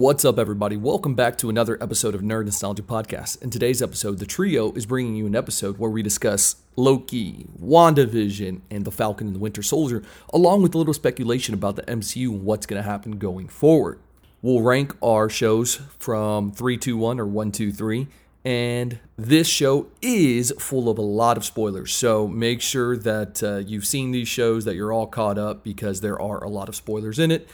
What's up, everybody? Welcome back to another episode of Nerd Nostalgia Podcast. In today's episode, the trio is bringing you an episode where we discuss Loki, WandaVision, and the Falcon and the Winter Soldier, along with a little speculation about the MCU and what's going to happen going forward. We'll rank our shows from 3 2 1 or 1 2 3. And this show is full of a lot of spoilers. So make sure that uh, you've seen these shows, that you're all caught up because there are a lot of spoilers in it.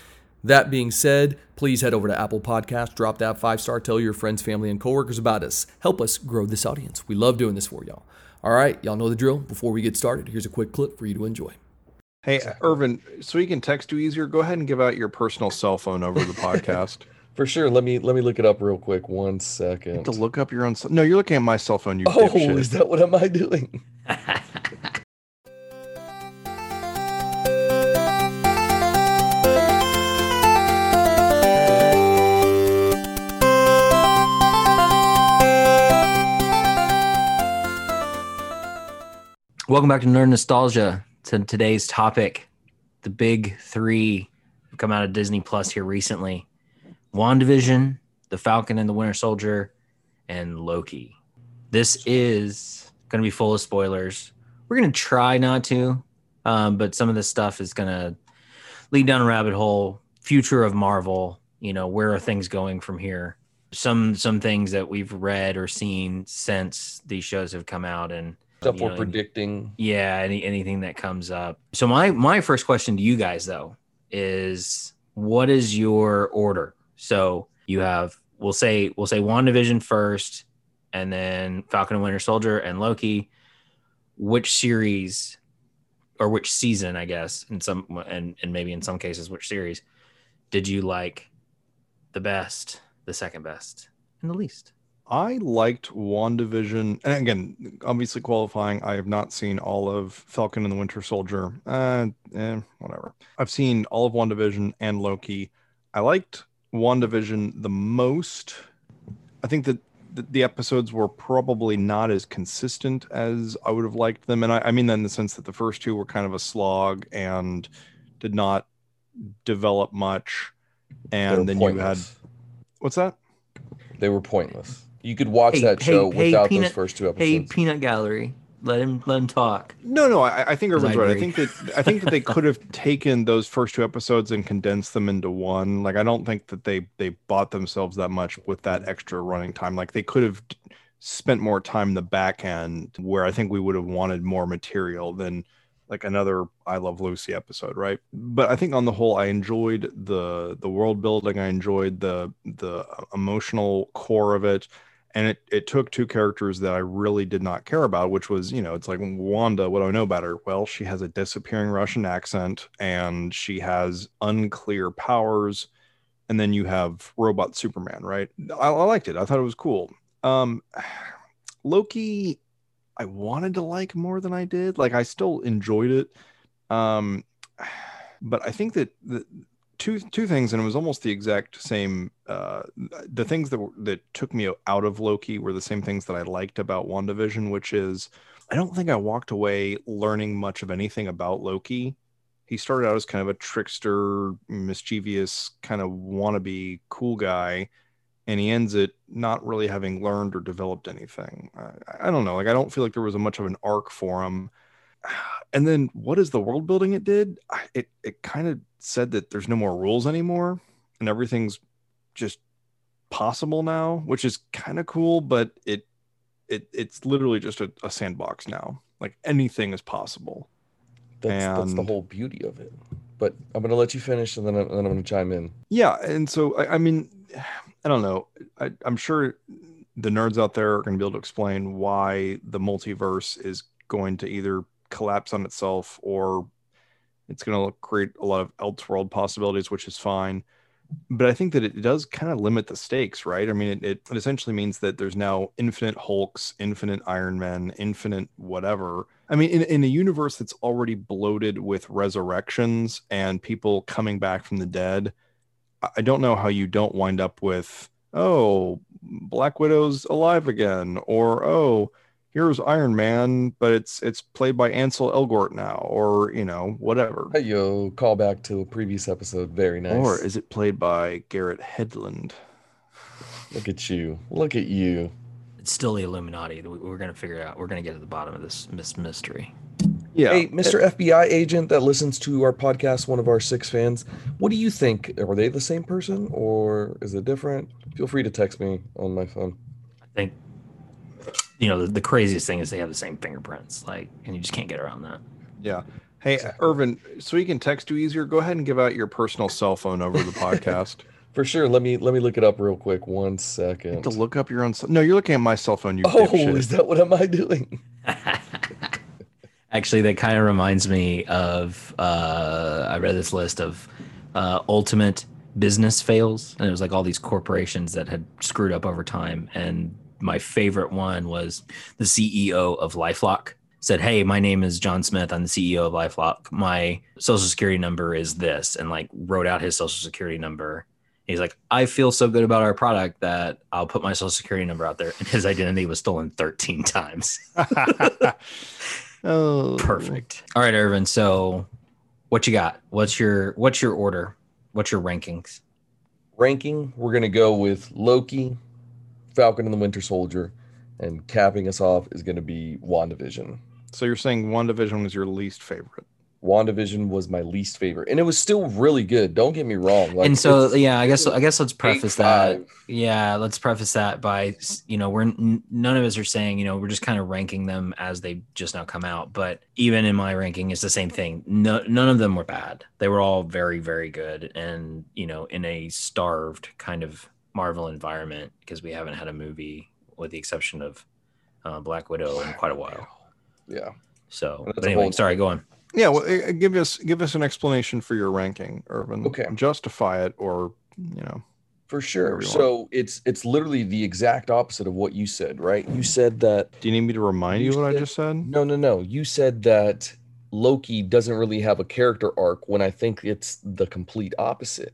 That being said, please head over to Apple Podcast, drop that five star, tell your friends, family, and coworkers about us. Help us grow this audience. We love doing this for y'all. All right, y'all know the drill. Before we get started, here's a quick clip for you to enjoy. Hey, Irvin, so we can text you easier, go ahead and give out your personal cell phone over the podcast. For sure. Let me let me look it up real quick. One second. to look up your own. No, you're looking at my cell phone. You Oh, dipshit. is that what am I doing? Welcome back to Nerd Nostalgia. To today's topic, the big three come out of Disney Plus here recently: WandaVision, The Falcon and the Winter Soldier, and Loki. This is going to be full of spoilers. We're going to try not to, um, but some of this stuff is going to lead down a rabbit hole. Future of Marvel. You know, where are things going from here? Some some things that we've read or seen since these shows have come out, and Stuff we're know, predicting. yeah any anything that comes up. So my my first question to you guys though is what is your order? So you have we'll say we'll say WandaVision first and then falcon and winter soldier and loki. Which series or which season i guess in some and and maybe in some cases which series did you like the best the second best and the least I liked WandaVision. And again, obviously qualifying, I have not seen all of Falcon and the Winter Soldier. Uh, eh, whatever. I've seen all of WandaVision and Loki. I liked WandaVision the most. I think that the, episodes were probably not as consistent as I would have liked them. And I, I mean that in the sense that the first two were kind of a slog and did not develop much. And then you had, what's that? They were pointless. You could watch Hey, that hey, show hey, without Peanut- those first two episodes. hey episodes. peanut gallery let him let him talk No, no, I, I think 'Cause I right. I think that I think that they could have taken those first two episodes and condensed them into one. Like I don't think that they they bought themselves that much with that extra running time. Like they could have spent more time in the back end where I think we would have wanted more material than like another I Love Lucy episode, right? But I think on the whole I enjoyed the the world building, I enjoyed the the emotional core of it and it, it took two characters that I really did not care about, which was, you know, it's like Wanda, what do I know about her? Well, she has a disappearing Russian accent and she has unclear powers. And then you have robot Superman, right? I, I liked it. I thought it was cool. Um, Loki, I wanted to like more than I did. Like I still enjoyed it. Um, but I think that the, two two things and it was almost the exact same uh the things that were, that took me out of Loki were the same things that I liked about WandaVision which is I don't think I walked away learning much of anything about Loki. He started out as kind of a trickster mischievous kind of wannabe cool guy and he ends it not really having learned or developed anything. I, I don't know like I don't feel like there was a much of an arc for him and then what is the world building it did it it kind of said that there's no more rules anymore and everything's just possible now which is kind of cool but it it it's literally just a, a sandbox now like anything is possible That's, that's the whole beauty of it. But I'm going to let you finish and then, I, then I'm going to chime in. yeah and so i, I mean i don't know I, i'm sure the nerds out there are going to be able to explain why the multiverse is going to either collapse on itself or it's going to create a lot of elseworld possibilities which is fine. But i think that it does kind of limit the stakes right? I mean it, it essentially means that there's now infinite hulks infinite iron men infinite whatever. I mean in, in a universe that's already bloated with resurrections and people coming back from the dead I don't know how you don't wind up with, oh, Black Widow's alive again, or oh, here's Iron Man, but it's it's played by Ansel Elgort now, or you know, whatever. Hey yo, call back to a previous episode. Very nice. Or is it played by Garrett Hedlund? Look at you. Look at you. It's still the Illuminati. We- We're gonna figure it out. We're gonna get to the bottom of this mis- mystery. Yeah. Hey, Mr. FBI agent that listens to our podcast, one of our six fans, what do you think? Are they the same person or is it different? Feel free to text me on my phone. I think, you know, the, the craziest thing is they have the same fingerprints, like, and you just can't get around that. Yeah. Hey, Irvin, so we can text you easier, go ahead and give out your personal cell phone over the podcast. For sure. Let me let me look it up real quick. One You second. have to look up your own. No, you're looking at my cell phone. You Oh, dipshit. is that what am I doing? Actually, that kind of reminds me of uh, I read this list of uh, ultimate business fails, and it was like all these corporations that had screwed up over time. And my favorite one was the CEO of LifeLock said, "Hey, my name is John Smith. I'm the CEO of LifeLock. My social security number is this," and like wrote out his social security number. He's like, I feel so good about our product that I'll put my social security number out there. And his identity was stolen 13 times. oh, Perfect. All right, Irvin. So, what you got? What's your what's your order? What's your rankings? Ranking, we're gonna go with Loki, Falcon and the Winter Soldier, and capping us off is gonna be WandaVision. So you're saying WandaVision was your least favorite? WandaVision was my least favorite, and it was still really good. Don't get me wrong. Like, and so, yeah, I guess I guess let's preface that. 8-5. Yeah, let's preface that by you know we're none of us are saying you know we're just kind of ranking them as they just now come out. But even in my ranking, it's the same thing. No, none of them were bad. They were all very very good, and you know in a starved kind of Marvel environment because we haven't had a movie with the exception of uh, Black Widow in quite a while. Yeah. So, but anyway, whole- sorry, go on. Yeah. Well, uh, give us give us an explanation for your ranking, Irvin. Okay. Justify it, or you know. For sure. So it's it's literally the exact opposite of what you said, right? You said that Do you need me to remind You you, what I just said? no, no, no. You said that Loki doesn't really have a character arc when I think it's the complete opposite.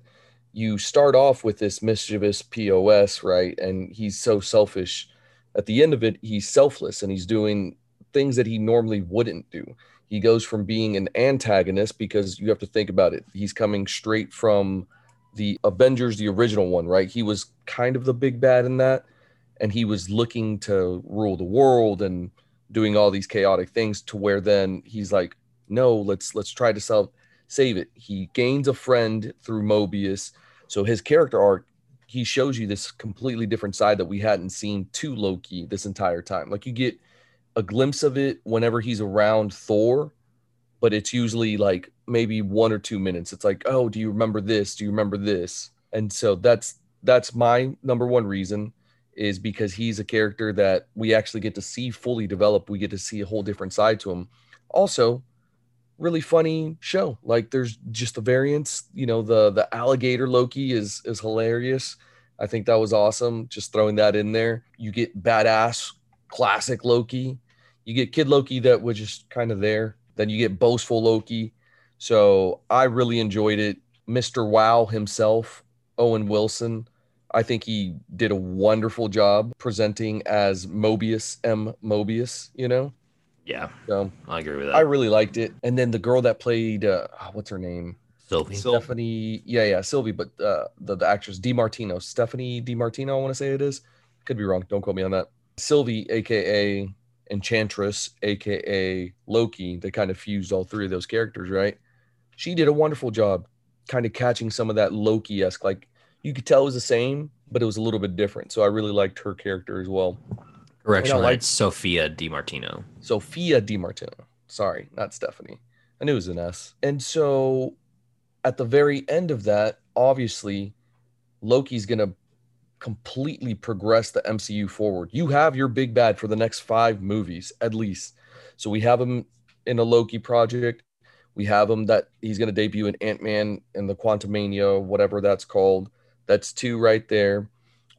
You start off with this mischievous POS, right? And he's so selfish. At the end of it, he's selfless and he's doing things that he normally wouldn't do. He goes from being an antagonist because you have to think about it. He's coming straight from the Avengers, the original one, right? He was kind of the big bad in that. And he was looking to rule the world and doing all these chaotic things to where then he's like, no, let's let's try to self save it. He gains a friend through Mobius. So his character arc, he shows you this completely different side that we hadn't seen to Loki this entire time. Like you get a glimpse of it whenever he's around Thor, but it's usually like maybe one or two minutes. It's like, oh, do you remember this? Do you remember this? And so that's that's my number one reason is because he's a character that we actually get to see fully develop. We get to see a whole different side to him. Also, really funny show. Like there's just the variants. You know, the the alligator Loki is is hilarious. I think that was awesome. Just throwing that in there. You get badass classic Loki. You get Kid Loki that was just kind of there. Then you get boastful Loki. So I really enjoyed it. Mr. Wow himself, Owen Wilson. I think he did a wonderful job presenting as Mobius M. Mobius, you know? Yeah, So I agree with that. I really liked it. And then the girl that played, uh, what's her name? Sylvie. Stephanie. Yeah, yeah, Sylvie, but uh, the, the actress DiMartino, Stephanie DiMartino, I want to say it is. Could be wrong. Don't quote me on that. Sylvie, aka Enchantress, aka Loki. They kind of fused all three of those characters, right? She did a wonderful job, kind of catching some of that Loki esque. Like you could tell it was the same, but it was a little bit different. So I really liked her character as well. Correction, like- it's Sophia DiMartino. Sophia DiMartino. Sorry, not Stephanie. I knew it was an S. And so at the very end of that, obviously, Loki's going to completely progress the MCU forward. You have your big bad for the next five movies, at least. So we have him in a Loki project. We have him that he's going to debut in Ant Man and the Quantumania, whatever that's called. That's two right there.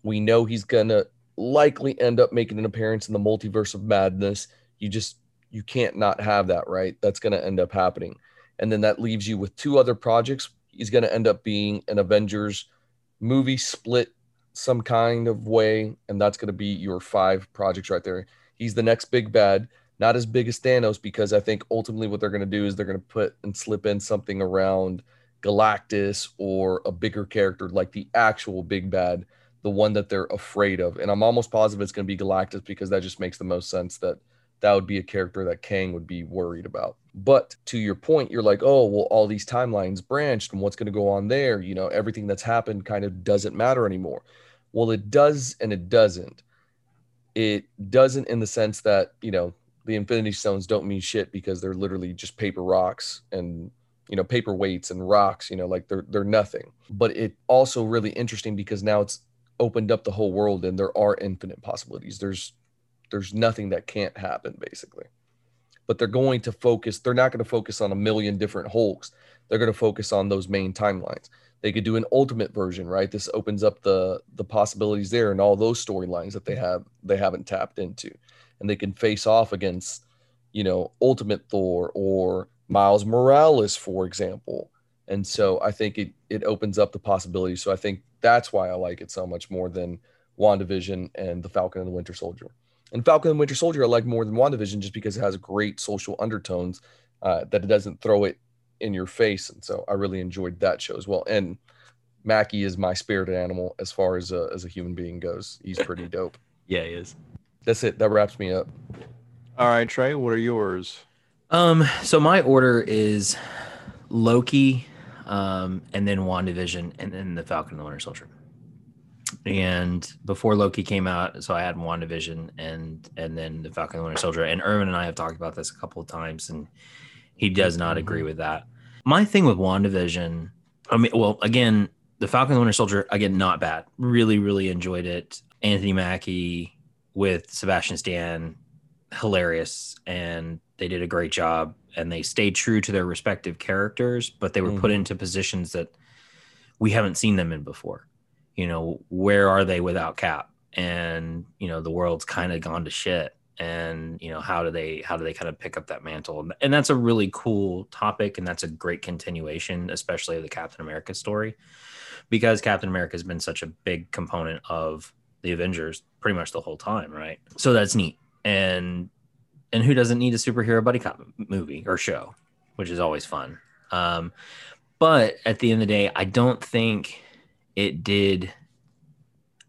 We know he's going to likely end up making an appearance in the multiverse of madness. You just you can't not have that, right? That's going to end up happening. And then that leaves you with two other projects. He's going to end up being an Avengers movie split some kind of way and that's going to be your five projects right there. He's the next big bad, not as big as Thanos, because I think ultimately what they're going to do is they're going to put and slip in something around Galactus or a bigger character like the actual big bad, the one that they're afraid of. And I'm almost positive it's going to be Galactus because that just makes the most sense that that would be a character that Kang would be worried about. But to your point, you're like, oh, well, all these timelines branched and what's going to go on there? You know, everything that's happened kind of doesn't matter anymore. Well, it does and it doesn't. It doesn't in the sense that, you know, the Infinity Stones don't mean shit because they're literally just paper rocks and you know paper weights and rocks you know like they're they're nothing but it also really interesting because now it's opened up the whole world and there are infinite possibilities. There's there's nothing that can't happen basically. But they're going to focus they're not going to focus on a million different hulks. They're going to focus on those main timelines. They could do an ultimate version right? This opens up the the possibilities there and all those storylines that they have they haven't tapped into. And they can face off against you know ultimate thor or Miles Morales, for example. And so I think it it opens up the possibilities. So I think that's why I like it so much more than WandaVision and the Falcon and the Winter Soldier. And Falcon and Winter Soldier I like more than WandaVision just because it has great social undertones uh, that it doesn't throw it in your face. And so I really enjoyed that show as well. And Mackie is my spirited animal as far as a, as a human being goes. He's pretty dope. Yeah, he is. That's it. That wraps me up. All right, Trey, what are yours? Um, so my order is Loki, um, and then WandaVision, and then the Falcon and the Winter Soldier. And before Loki came out, so I had WandaVision and and then the Falcon and the Winter Soldier. And Irvin and I have talked about this a couple of times, and he does not agree Mm-hmm. with that. My thing with WandaVision, I mean, well, again, the Falcon and the Winter Soldier, again, not bad. Really, really enjoyed it. Anthony Mackie with Sebastian Stan, hilarious, and they did a great job. And they stayed true to their respective characters, but they were put Mhm. into positions that we haven't seen them in before. You know, where are they without Cap? And you know, the world's kind of gone to shit. And you know, how do they how do they kind of pick up that mantle? And that's a really cool topic, and that's a great continuation, especially of the Captain America story, because Captain America has been such a big component of the Avengers pretty much the whole time, right? So that's neat. And and who doesn't need a superhero buddy cop movie or show, which is always fun. Um, but at the end of the day, I don't think it did.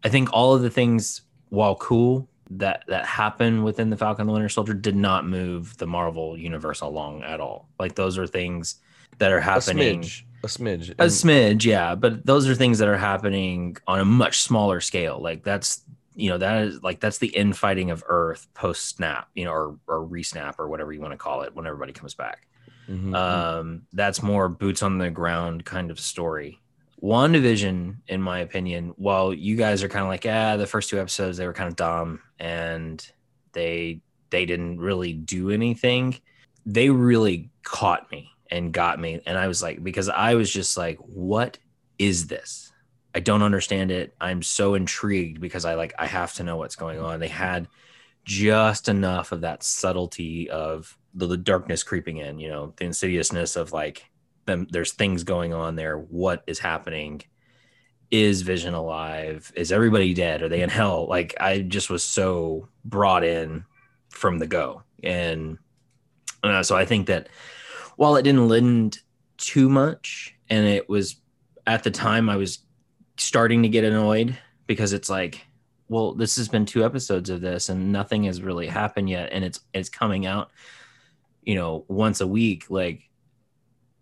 I think all of the things, while cool, that that happened within the Falcon and the Winter Soldier did not move the Marvel universe along at all. Like those are things that are happening. A smidge. A smidge. a smidge yeah but those are things that are happening on a much smaller scale like that's you know that is like that's the infighting of earth post snap you know or or resnap or whatever you want to call it when everybody comes back Mhm. um that's more boots on the ground kind of story WandaVision, in my opinion, while you guys are kind of like, yeah, the first two episodes they were kind of dumb and they they didn't really do anything, they really caught me and got me. And I was like, because I was just like, what is this? I don't understand it. I'm so intrigued because I like I have to know what's going on. They had just enough of that subtlety of the, the darkness creeping in, you know, the insidiousness of like them there's things going on there. What is happening? Is Vision alive? Is everybody dead? Are they in hell? Like I just was so brought in from the go. And uh, so I think that while it didn't lend too much and it was at the time I was starting to get annoyed because it's like well this has been two episodes of this and nothing has really happened yet and it's it's coming out you know once a week like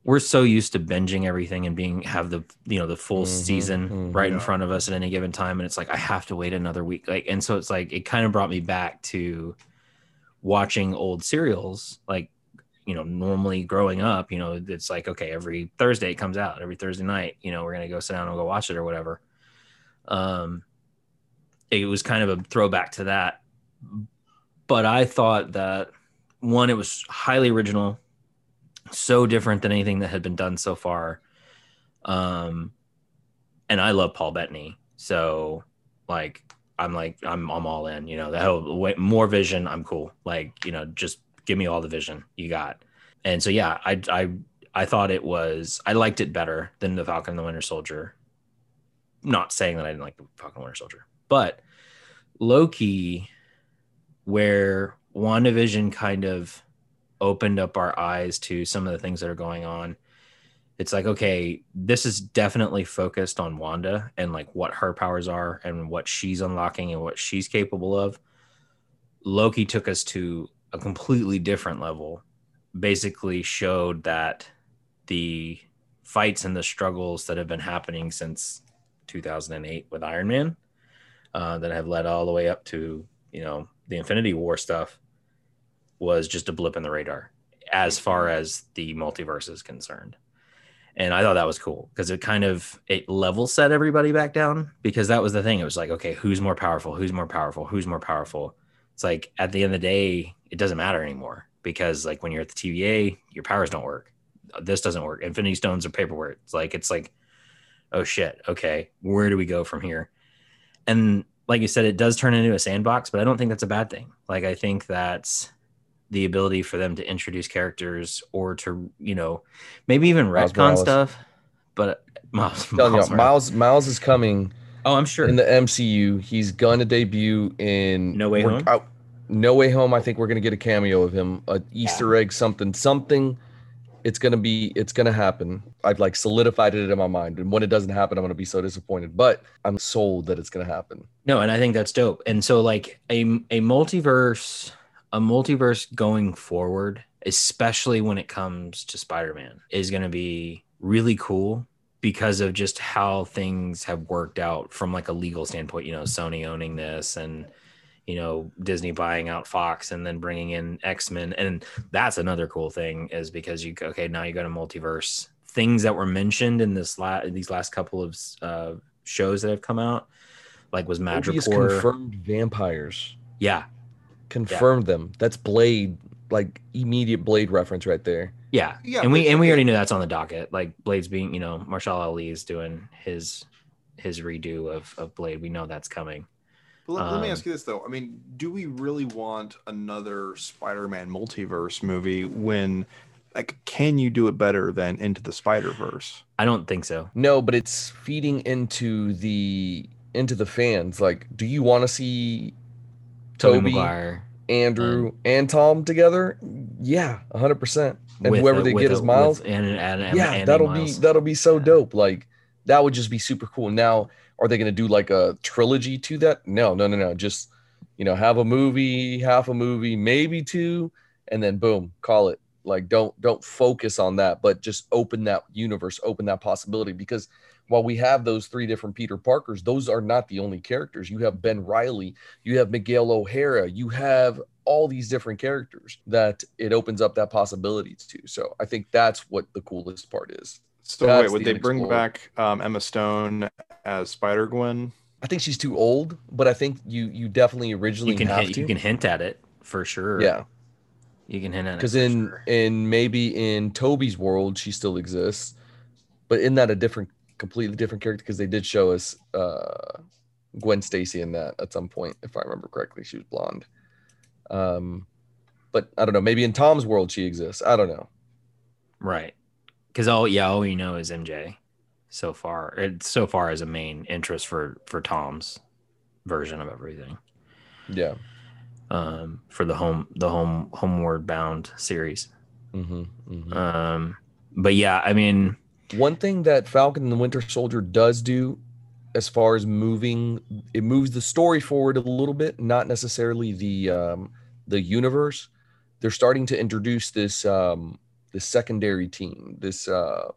we're so used to binging everything and being have the you know the full Mhm, season mhm. right in front of us at any given time and it's like i have to wait another week like and so it's like it kind of brought me back to watching old serials like you know normally growing up you know it's like okay every thursday it comes out every thursday night you know we're gonna go sit down and go watch it or whatever. Um it was kind of a throwback to that. But i thought that one it was highly original so different than anything that had been done so far. Um and i love paul bettany so like i'm like i'm i'm all in you know the hell way, more vision i'm cool. Like you know just give me all the vision you got and so yeah i i i thought it was i liked it better than the falcon and the winter soldier not saying that i didn't like the falcon and the winter soldier but loki where WandaVision kind of opened up our eyes to some of the things that are going on. It's like, okay, this is definitely focused on Wanda and like what her powers are and what she's unlocking and what she's capable of. Loki took us to a completely different level, basically showed that the fights and the struggles that have been happening since 2008 with Iron Man, uh, that have led all the way up to, you know, the Infinity War stuff was just a blip in the radar as far as the multiverse is concerned. And I thought that was cool because it kind of it level set everybody back down because that was the thing. It was like, okay, who's more powerful? Who's more powerful? Who's more powerful? It's like at the end of the day, it doesn't matter anymore because like when you're at the TVA, your powers don't work. This doesn't work. Infinity Stones are paperwork. It's like it's like, oh shit, okay, where do we go from here? And like you said, it does turn into a sandbox, but I don't think that's a bad thing. Like I think that's the ability for them to introduce characters or to you know maybe even Miles retcon stuff. But Miles, Telling you, Miles, Miles, Miles is coming oh, I'm sure. in the MCU. He's gonna debut in No Way Home? out- no way home. I think we're gonna get a cameo of him, a Easter egg, something, something. It's gonna be. It's gonna happen. I've like solidified it in my mind, and when it doesn't happen, I'm gonna be so disappointed. But I'm sold that it's gonna happen. No, and I think that's dope. And so like a a multiverse a multiverse going forward, especially when it comes to Spider-Man, is going to be really cool because of just how things have worked out from like a legal standpoint, you know, Sony owning this and you know, Disney buying out Fox and then bringing in X-Men and that's another cool thing is because you okay, now you got a multiverse. Things that were mentioned in this last these last couple of uh shows that have come out like was Madripoor. confirmed vampires. Yeah, Confirmed them. That's Blade. Like immediate Blade reference right there. yeah, Yeah, and we and we already know that's on the docket. Like Blade's being, you know, Mahershala Ali is doing his his redo of of Blade. We know that's coming. But let, let me Um, ask you this though. I mean, do we really want another Spider-Man multiverse movie when like can you do it better than Into the Spider-Verse? I don't think so. No, but it's feeding into the into the fans. Like, do you want to see Tobey Tobey, Maguire Andrew, um, and Tom together? Yeah, hundred percent. And whoever a- they get a- as Miles, and, and, and yeah, that'll Miles. be that'll be so Yeah. dope. Like, that would just be super cool. Now, are they going to do like a trilogy to that? No, no, no, no. Just you know, have a movie, half a movie, maybe two, and then boom, call it. Like, don't don't focus on that, but just open that universe, open that possibility. Because while we have those three different Peter Parkers, those are not the only characters. You have Ben Reilly, you have Miguel O'Hara, you have all these different characters that it opens up that possibility to. So I think that's what the coolest part is. So That's wait, would the they bring back um, Emma Stone as Spider Gwen? I think she's too old, but I think you you definitely originally You can have hint, to. you can hint at it for sure. yeah, you can hint at it because in sure. in maybe in Tobey's world she still exists, but in that a different, completely different character because they did show us uh, Gwen Stacy in that at some point, if I remember correctly. She was blonde. Um, but I don't know. Maybe in Tom's world she exists. I don't know. right because all yeah all we know is MJ so far. It's so far as a main interest for for Tom's version of everything. Yeah. um, for the home the home homeward bound series. hmm hmm Um, but yeah, I mean, One thing that Falcon and the Winter Soldier does do as far as moving it moves the story forward a little bit, not necessarily the um the universe. They're starting to introduce this um this secondary team, this uh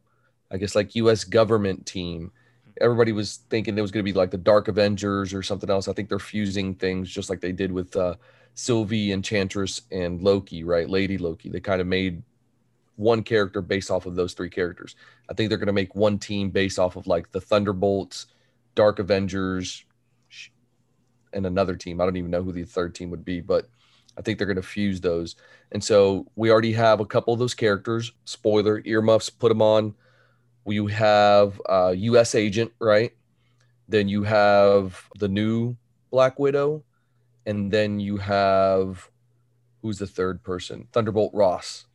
I guess like US government team. Everybody was thinking it was going to be like the Dark Avengers or something else. I think they're fusing things just like they did with uh Sylvie, Enchantress, and Loki, right? Lady Loki. They kind of made one character based off of those three characters. I think they're going to make one team based off of like the Thunderbolts, Dark Avengers, and another team. I don't even know who the third team would be, but I think they're going to fuse those. And so we already have a couple of those characters. Spoiler: earmuffs, put them on. We have uh, U.S. Agent, right? Then you have the new Black Widow, and then you have who's the third person? Thunderbolt Ross.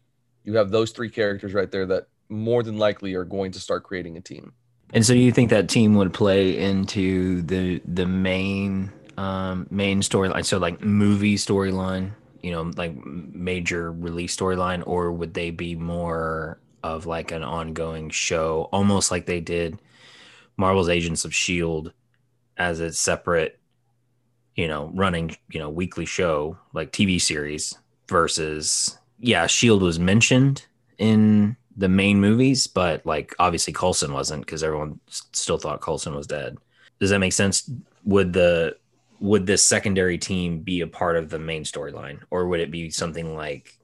You have those three characters right there that more than likely are going to start creating a team. and so do you think that team would play into the the main um, main storyline? So like movie storyline, you know, like major release storyline, or would they be more of like an ongoing show, almost like they did Marvel's Agents of Shield as a separate, you know, running, you know, weekly show like TV series versus yeah, Shield was mentioned in the main movies, but like obviously Coulson wasn't because everyone still thought Coulson was dead. Does that make sense? Would the would this secondary team be a part of the main storyline, or would it be something like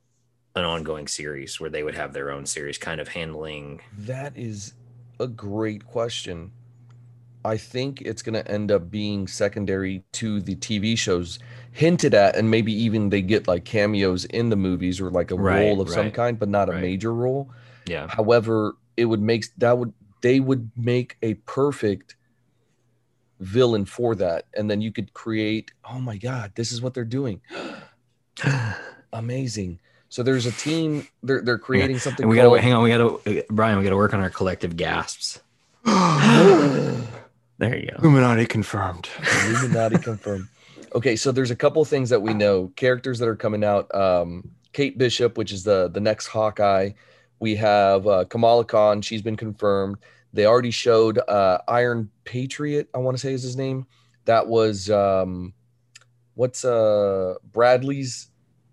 an ongoing series where they would have their own series, kind of handling? That is a great question. I think it's going to end up being secondary to the TV shows hinted at, and maybe even they get like cameos in the movies or like a Right, role of some kind, but not a right. major role. Yeah, However, it would make that would they would make a perfect villain for that, and then you could create. Oh my God, this is what they're doing. Amazing. So there's a team. They're they're creating something. and we gotta called- hang on. We gotta Brian. We gotta work on our collective gasps. There you go. Illuminati confirmed. Illuminati confirmed. Okay, so there's a couple things that we know. Characters that are coming out. Um, Kate Bishop, which is the the next Hawkeye. We have uh, Kamala Khan. She's been confirmed. They already showed uh, Iron Patriot. I want to say is his name. That was um, what's uh Bradley's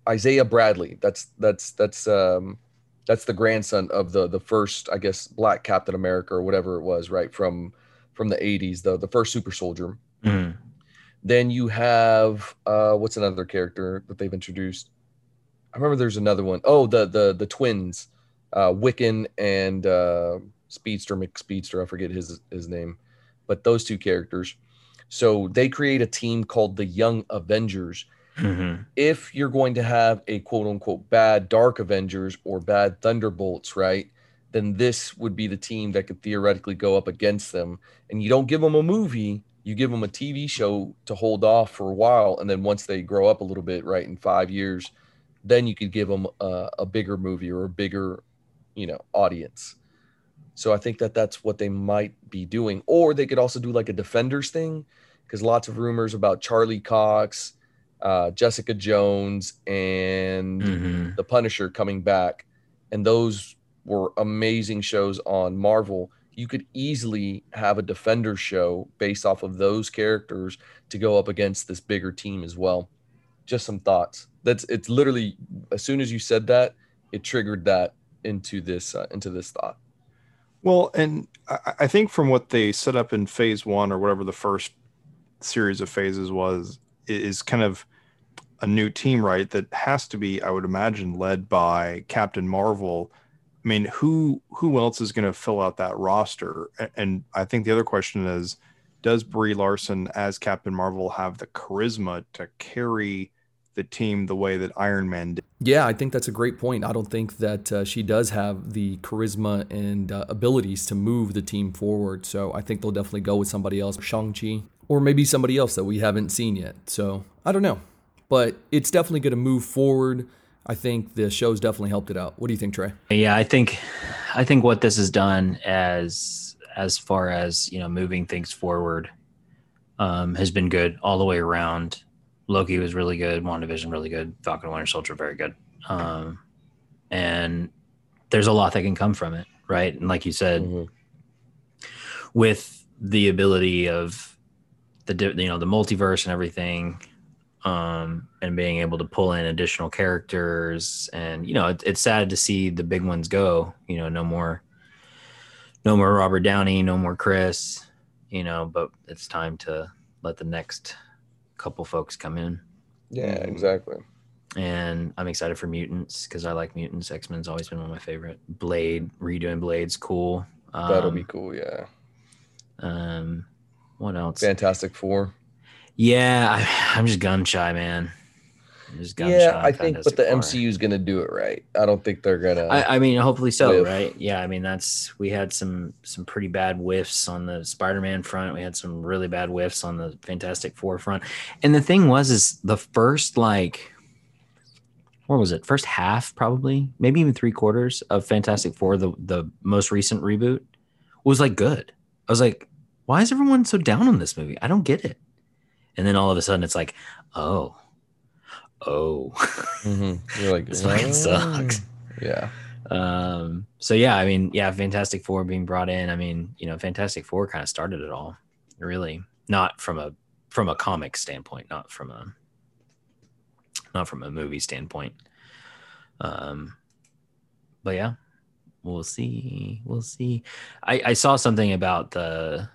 Isaiah Bradley. That's that's that's um that's the grandson of the the first I guess Black Captain America or whatever it was, right from from the 80s, the the first super soldier. Mhm. Then you have uh what's another character that they've introduced? I remember there's another one. Oh, the the the twins, uh Wiccan and uh Speedster McSpeedster, I forget his his name. But those two characters. So they create a team called the Young Avengers. Mhm. If you're going to have a quote unquote bad Dark Avengers or bad Thunderbolts, right? Then this would be the team that could theoretically go up against them. And you don't give them a movie, you give them a TV show to hold off for a while. And then once they grow up a little bit, right, in five years, then you could give them a, a bigger movie or a bigger, you know, audience. So I think that that's what they might be doing. Or they could also do like a Defenders thing because lots of rumors about Charlie Cox, uh, Jessica Jones, and Mhm. The Punisher coming back. And those were amazing shows on Marvel. You could easily have a Defender show based off of those characters to go up against this bigger team as well. Just some thoughts. That's it's literally as soon as you said that, it triggered that into this uh, into this thought. Well, and I, I think from what they set up in phase one or whatever the first series of phases was, is kind of a new team, right? That has to be, I would imagine, led by Captain Marvel. I mean, who who else is going to fill out that roster? And I think the other question is, does Brie Larson as Captain Marvel have the charisma to carry the team the way that Iron Man did? Yeah, I think that's a great point. I don't think that uh, she does have the charisma and uh, abilities to move the team forward. So I think they'll definitely go with somebody else, Shang-Chi, or maybe somebody else that we haven't seen yet. So I don't know. But it's definitely going to move forward. I think the show's definitely helped it out. What do you think, Trey? Yeah, I think I think what this has done as as far as you know moving things forward um, has been good all the way around. Loki was really good. WandaVision really good. Falcon Winter Soldier very good. Um, and there's a lot that can come from it, right? And like you said, Mhm. with the ability of the you know the multiverse and everything um and being able to pull in additional characters and you know it, it's sad to see the big ones go you know no more no more robert downey no more chris you know but it's time to let the next couple folks come in Yeah, Mhm. exactly. and i'm excited for mutants because i like mutants x-men's always been one of my favorite blade redoing blade's cool um, That'll be cool. Yeah. um what else Fantastic Four. Yeah, I, I'm just gun shy, man. Just gun Yeah, shy. I think, but the. MCU is gonna do it right. I don't think they're gonna. I, I mean, hopefully so, Whiff. right? Yeah, I mean that's we had some some pretty bad whiffs on the Spider-Man front. We had some really bad whiffs on the Fantastic Four front. And the thing was, is the first like, what was it? First half, probably, maybe even three quarters of Fantastic Four, the the most recent reboot, was like good. I was like, why is everyone so down on this movie? I don't get it. And then all of a sudden it's like, oh, oh, Mhm. You're like, this fucking "Oh." sucks. Yeah. Um, so yeah, I mean, yeah, Fantastic Four being brought in. I mean, you know, Fantastic Four kind of started it all, really. Not from a from a comic standpoint, not from a not from a movie standpoint. Um, but yeah, we'll see. We'll see. I, I saw something about the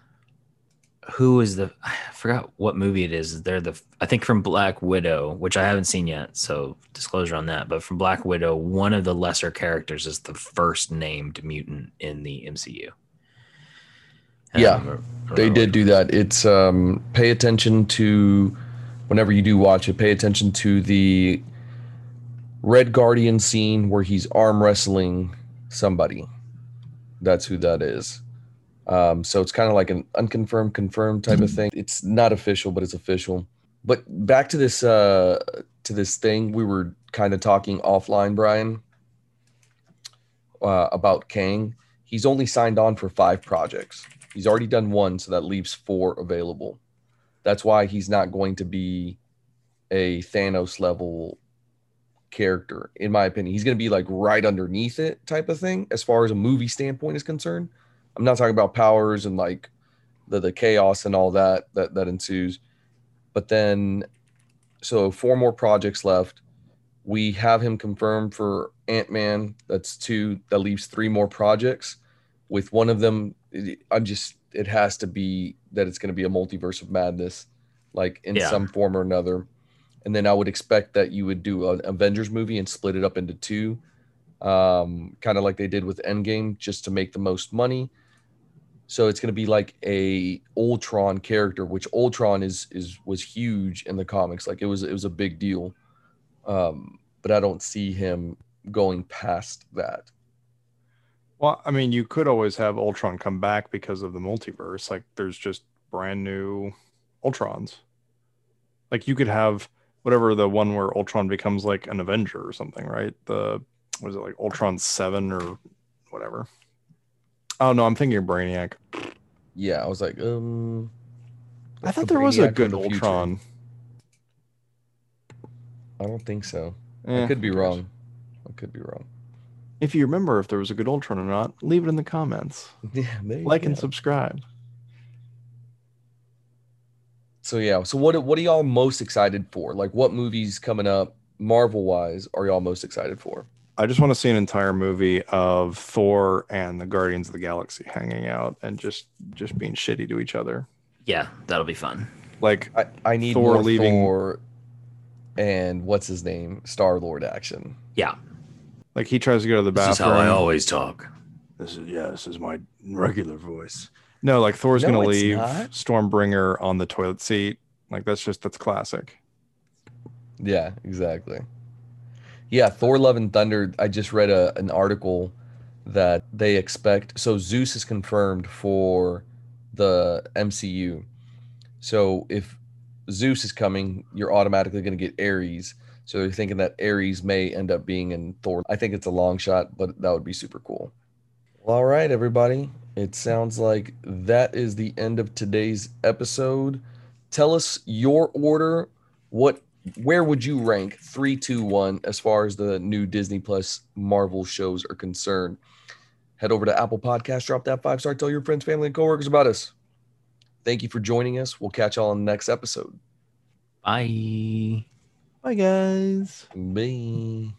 who is the I forgot what movie it is. They're the I think from Black Widow, which I haven't seen yet, so disclosure on that. But from Black Widow, one of the lesser characters is the first named mutant in the MCU. And Yeah, remember- They did do that. It's um pay attention to whenever you do watch it, pay attention to the Red Guardian scene where he's arm wrestling somebody. That's who that is. Um, so it's kind of like an unconfirmed, confirmed type of thing. It's not official, but it's official. But back to this uh to this thing we were kind of talking offline, Brian, uh, about Kang. He's only signed on for five projects. He's already done one, so that leaves four available. That's why he's not going to be a Thanos level character, in my opinion. He's going to be like right underneath it type of thing, as far as a movie standpoint is concerned. I'm not talking about powers and like the the chaos and all that that that ensues. But then, so four more projects left. We have him confirmed for Ant Man. That's two. That leaves three more projects. With one of them, I'm just. It has to be that it's going to be a multiverse of madness, like in Yeah. some form or another. And then I would expect that you would do an Avengers movie and split it up into two, um, kind of like they did with Endgame, just to make the most money. So it's going to be like a Ultron character, which Ultron is is was huge in the comics. Like it was it was a big deal. Um, but I don't see him going past that. Well, I mean, you could always have Ultron come back because of the multiverse. Like, there's just brand new Ultrons. Like, you could have whatever the one where Ultron becomes like an Avenger or something, right? The was it like Ultron Seven or whatever? Oh no, I'm thinking of Brainiac. Yeah, I was like, um. I thought the there was a Brainiac good from the future. Ultron. I don't think so. I Eh, could be wrong. I could be wrong. If you remember if there was a good Ultron or not, leave it in the comments. Yeah, there you Like and go. subscribe. So yeah, so what what are y'all most excited for? Like what movies coming up Marvel wise are y'all most excited for? I just want to see an entire movie of Thor and the Guardians of the Galaxy hanging out and just just being shitty to each other. Yeah, that'll be fun. Like I, I need Thor more leaving- Thor and what's his name? Star Lord action. Yeah, like he tries to go to the bathroom. this is how I always talk. This is yeah, this is my regular voice. No, like Thor's No, gonna leave not. Stormbreaker on the toilet seat. Like that's just that's classic. Yeah, exactly. Yeah, Thor Love and Thunder. I just read a, an article that they expect. So Zeus is confirmed for the MCU. So if Zeus is coming, you're automatically going to get Ares. So they're thinking that Ares may end up being in Thor. I think it's a long shot, but that would be super cool. Well, all right, everybody. It sounds like that is the end of today's episode. Tell us your order. What where would you rank three, two, one as far as the new Disney Plus Marvel shows are concerned? Head over to Apple Podcast, drop that five star, tell your friends, family, and coworkers about us. Thank you for joining us. We'll catch y'all on the next episode. Bye. Bye guys. Bye.